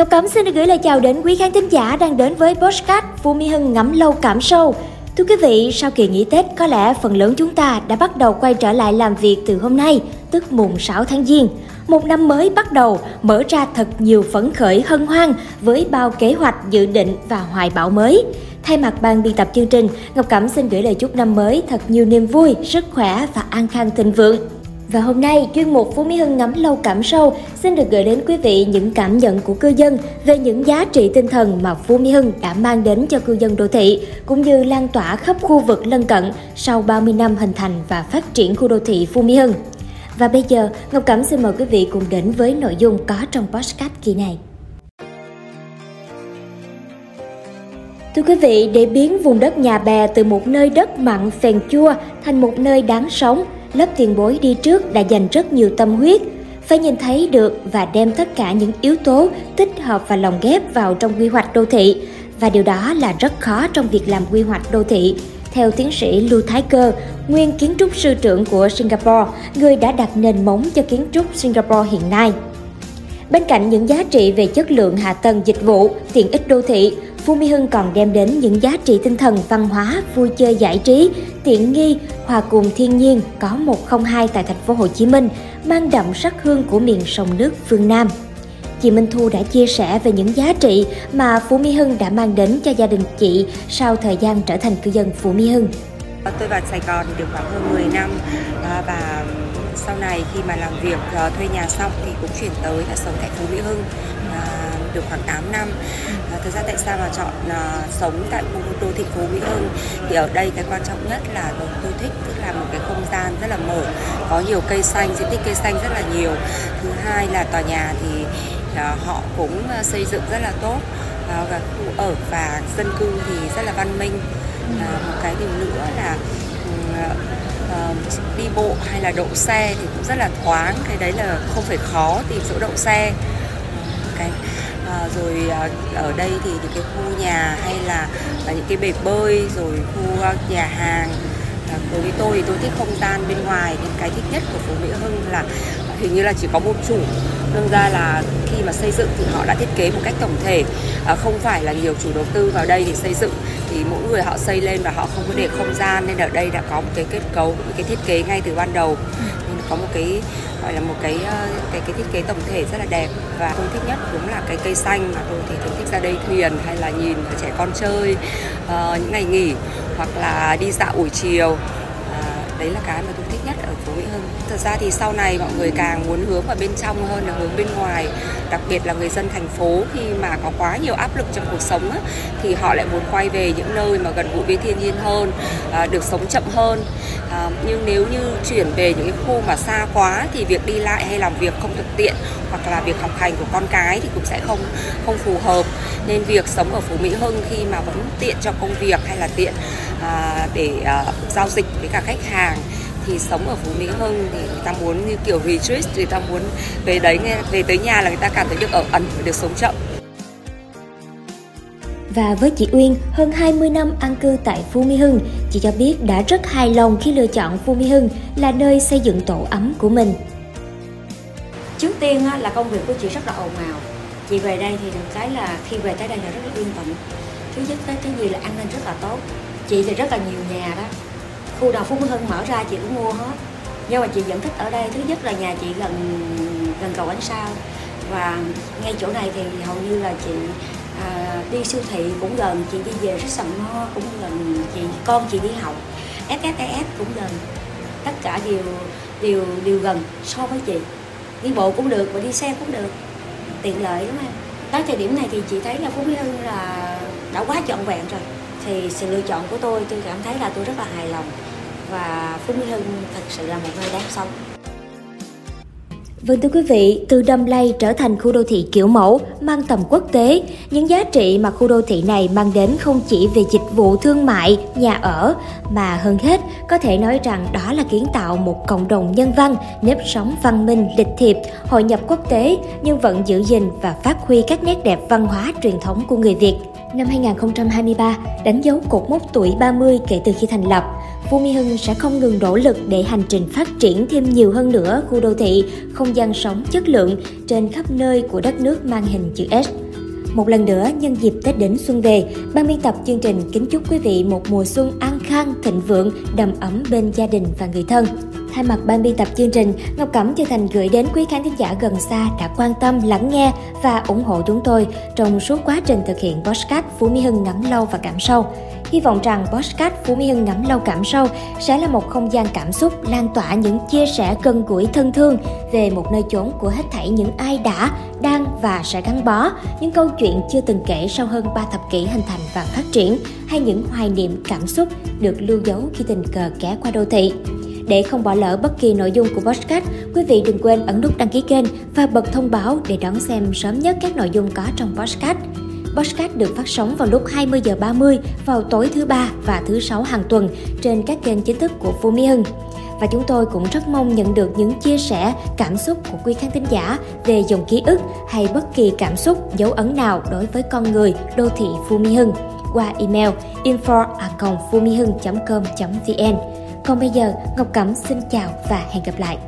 Ngọc Cẩm xin được gửi lời chào đến quý khán thính giả đang đến với Postcard Phu Mỹ Hưng ngắm lâu cảm sâu. Thưa quý vị, sau kỳ nghỉ Tết, có lẽ phần lớn chúng ta đã bắt đầu quay trở lại làm việc từ hôm nay, tức mùng 6 tháng Giêng. Một năm mới bắt đầu, mở ra thật nhiều phấn khởi hân hoan với bao kế hoạch, dự định và hoài bão mới. Thay mặt ban biên tập chương trình, Ngọc Cẩm xin gửi lời chúc năm mới thật nhiều niềm vui, sức khỏe và an khang thịnh vượng. Và hôm nay, chuyên mục Phú Mỹ Hưng ngắm lâu cảm sâu xin được gửi đến quý vị những cảm nhận của cư dân về những giá trị tinh thần mà Phú Mỹ Hưng đã mang đến cho cư dân đô thị, cũng như lan tỏa khắp khu vực lân cận sau 30 năm hình thành và phát triển khu đô thị Phú Mỹ Hưng. Và bây giờ, Ngọc Cẩm xin mời quý vị cùng đến với nội dung có trong podcast kỳ này. Thưa quý vị, để biến vùng đất nhà bè từ một nơi đất mặn phèn chua thành một nơi đáng sống – lớp tiền bối đi trước đã dành rất nhiều tâm huyết. Phải nhìn thấy được và đem tất cả những yếu tố tích hợp và lồng ghép vào trong quy hoạch đô thị. Và điều đó là rất khó trong việc làm quy hoạch đô thị. Theo tiến sĩ Lưu Thái Cơ, nguyên kiến trúc sư trưởng của Singapore, người đã đặt nền móng cho kiến trúc Singapore hiện nay. Bên cạnh những giá trị về chất lượng hạ tầng dịch vụ, tiện ích đô thị, Phú Mỹ Hưng còn đem đến những giá trị tinh thần văn hóa, vui chơi giải trí, tiện nghi, hòa cùng thiên nhiên có 102 tại thành phố Hồ Chí Minh, mang đậm sắc hương của miền sông nước phương Nam. Chị Minh Thu đã chia sẻ về những giá trị mà Phú Mỹ Hưng đã mang đến cho gia đình chị sau thời gian trở thành cư dân Phú Mỹ Hưng. Tôi vào Sài Gòn được khoảng hơn 10 năm à, và sau này khi mà làm việc à, thuê nhà xong thì cũng chuyển tới là sống tại Phú Mỹ Hưng à, được khoảng 8 năm. À, thực ra tại sao mà chọn à, sống tại khu đô thị phố Mỹ Hưng? Thì ở đây cái quan trọng nhất là tôi thích tức là một cái không gian rất là mở có nhiều cây xanh diện tích cây xanh rất là nhiều. Thứ hai là tòa nhà thì à, họ cũng à, xây dựng rất là tốt. À, và khu ở và dân cư thì rất là văn minh. À, một cái điều nữa là uh, đi bộ hay là đậu xe thì cũng rất là thoáng. Cái đấy là không phải khó tìm chỗ đậu xe. Cái à, rồi à, ở đây thì những cái khu nhà hay là à, những cái bể bơi rồi khu à, nhà hàng. À, đối với tôi thì tôi thích không gian bên ngoài. Những cái thích nhất của phố Mỹ Hưng là hình như là chỉ có một chủ. Nên ra là khi mà xây dựng thì họ đã thiết kế một cách tổng thể. À, không phải là nhiều chủ đầu tư vào đây thì xây dựng. Thì mỗi người họ xây lên và họ không có để không gian. Nên ở đây đã có một cái kết cấu một cái thiết kế ngay từ ban đầu. Ừ có một cái gọi là một cái ờ, cái cái thiết kế tổng thể rất là đẹp. Và tôi thích nhất đúng là cái cây xanh mà tôi thì tôi thích ra đây thuyền hay là nhìn trẻ con chơi uh, những ngày nghỉ hoặc là đi dạo buổi chiều đấy là cái mà tôi thích nhất ở phố Mỹ Hưng. Thật ra thì sau này mọi người càng muốn hướng vào bên trong hơn là hướng bên ngoài, đặc biệt là người dân thành phố khi mà có quá nhiều áp lực trong cuộc sống á, thì họ lại muốn quay về những nơi mà gần gũi với thiên nhiên hơn, à, được sống chậm hơn. À, nhưng nếu như chuyển về những cái khu mà xa quá thì việc đi lại hay làm việc không thực tiện hoặc là việc học hành của con cái thì cũng sẽ không không phù hợp nên việc sống ở phú mỹ hưng khi mà vẫn tiện cho công việc hay là tiện à, để à, giao dịch với cả khách hàng thì sống ở Phú Mỹ Hưng thì người ta muốn như kiểu retreat người ta muốn về đấy nghe về tới nhà là người ta cảm thấy được ở ẩn và được sống chậm và với chị Uyên, hơn 20 năm an cư tại Phú Mỹ Hưng, chị cho biết đã rất hài lòng khi lựa chọn Phú Mỹ Hưng là nơi xây dựng tổ ấm của mình. Trước tiên là công việc của chị rất là ồn ào. Chị về đây thì được cái là khi về tới đây là rất là yên tĩnh. Thứ nhất cái gì là an ninh rất là tốt. Chị thì rất là nhiều nhà đó, khu đào Phú Hưng mở ra chị cũng mua hết. Nhưng mà chị vẫn thích ở đây. Thứ nhất là nhà chị gần gần cầu ánh sao. Và ngay chỗ này thì hầu như là chị à, đi siêu thị cũng gần. Chị đi về rất sầm mo cũng gần. Chị con chị đi học. SSES cũng gần. Tất cả đều đều đều gần so với chị. Đi bộ cũng được và đi xe cũng được tiện lợi lắm em? Tới thời điểm này thì chị thấy là phú mỹ hưng là đã quá trọn vẹn rồi. Thì sự lựa chọn của tôi tôi cảm thấy là tôi rất là hài lòng. Và Phú Mỹ Hưng thật sự là một nơi đáng sống. Vâng thưa quý vị, từ đầm lây trở thành khu đô thị kiểu mẫu, mang tầm quốc tế, những giá trị mà khu đô thị này mang đến không chỉ về dịch vụ thương mại, nhà ở, mà hơn hết có thể nói rằng đó là kiến tạo một cộng đồng nhân văn, nếp sống văn minh, lịch thiệp, hội nhập quốc tế nhưng vẫn giữ gìn và phát huy các nét đẹp văn hóa truyền thống của người Việt. Năm 2023 đánh dấu cột mốc tuổi 30 kể từ khi thành lập, Phú Mỹ Hưng sẽ không ngừng nỗ lực để hành trình phát triển thêm nhiều hơn nữa khu đô thị, không gian sống chất lượng trên khắp nơi của đất nước mang hình chữ S. Một lần nữa, nhân dịp Tết đến xuân về, ban biên tập chương trình kính chúc quý vị một mùa xuân an khang, thịnh vượng, đầm ấm bên gia đình và người thân. Thay mặt ban biên tập chương trình, Ngọc Cẩm chân thành gửi đến quý khán thính giả gần xa đã quan tâm, lắng nghe và ủng hộ chúng tôi trong suốt quá trình thực hiện podcast Phú Mỹ Hưng ngắm lâu và cảm sâu. Hy vọng rằng podcast Phú Mỹ Hưng ngắm lâu cảm sâu sẽ là một không gian cảm xúc lan tỏa những chia sẻ gần gũi thân thương về một nơi chốn của hết thảy những ai đã, đang và sẽ gắn bó, những câu chuyện chưa từng kể sau hơn 3 thập kỷ hình thành và phát triển, hay những hoài niệm cảm xúc được lưu dấu khi tình cờ ghé qua đô thị. Để không bỏ lỡ bất kỳ nội dung của podcast, quý vị đừng quên ấn nút đăng ký kênh và bật thông báo để đón xem sớm nhất các nội dung có trong podcast. Podcast được phát sóng vào lúc 20 giờ 30 vào tối thứ ba và thứ sáu hàng tuần trên các kênh chính thức của Phú Mỹ Hưng. Và chúng tôi cũng rất mong nhận được những chia sẻ, cảm xúc của quý khán thính giả về dòng ký ức hay bất kỳ cảm xúc, dấu ấn nào đối với con người, đô thị Phú Mỹ Hưng qua email info@phumihưng.com.vn. Còn bây giờ, Ngọc Cẩm xin chào và hẹn gặp lại.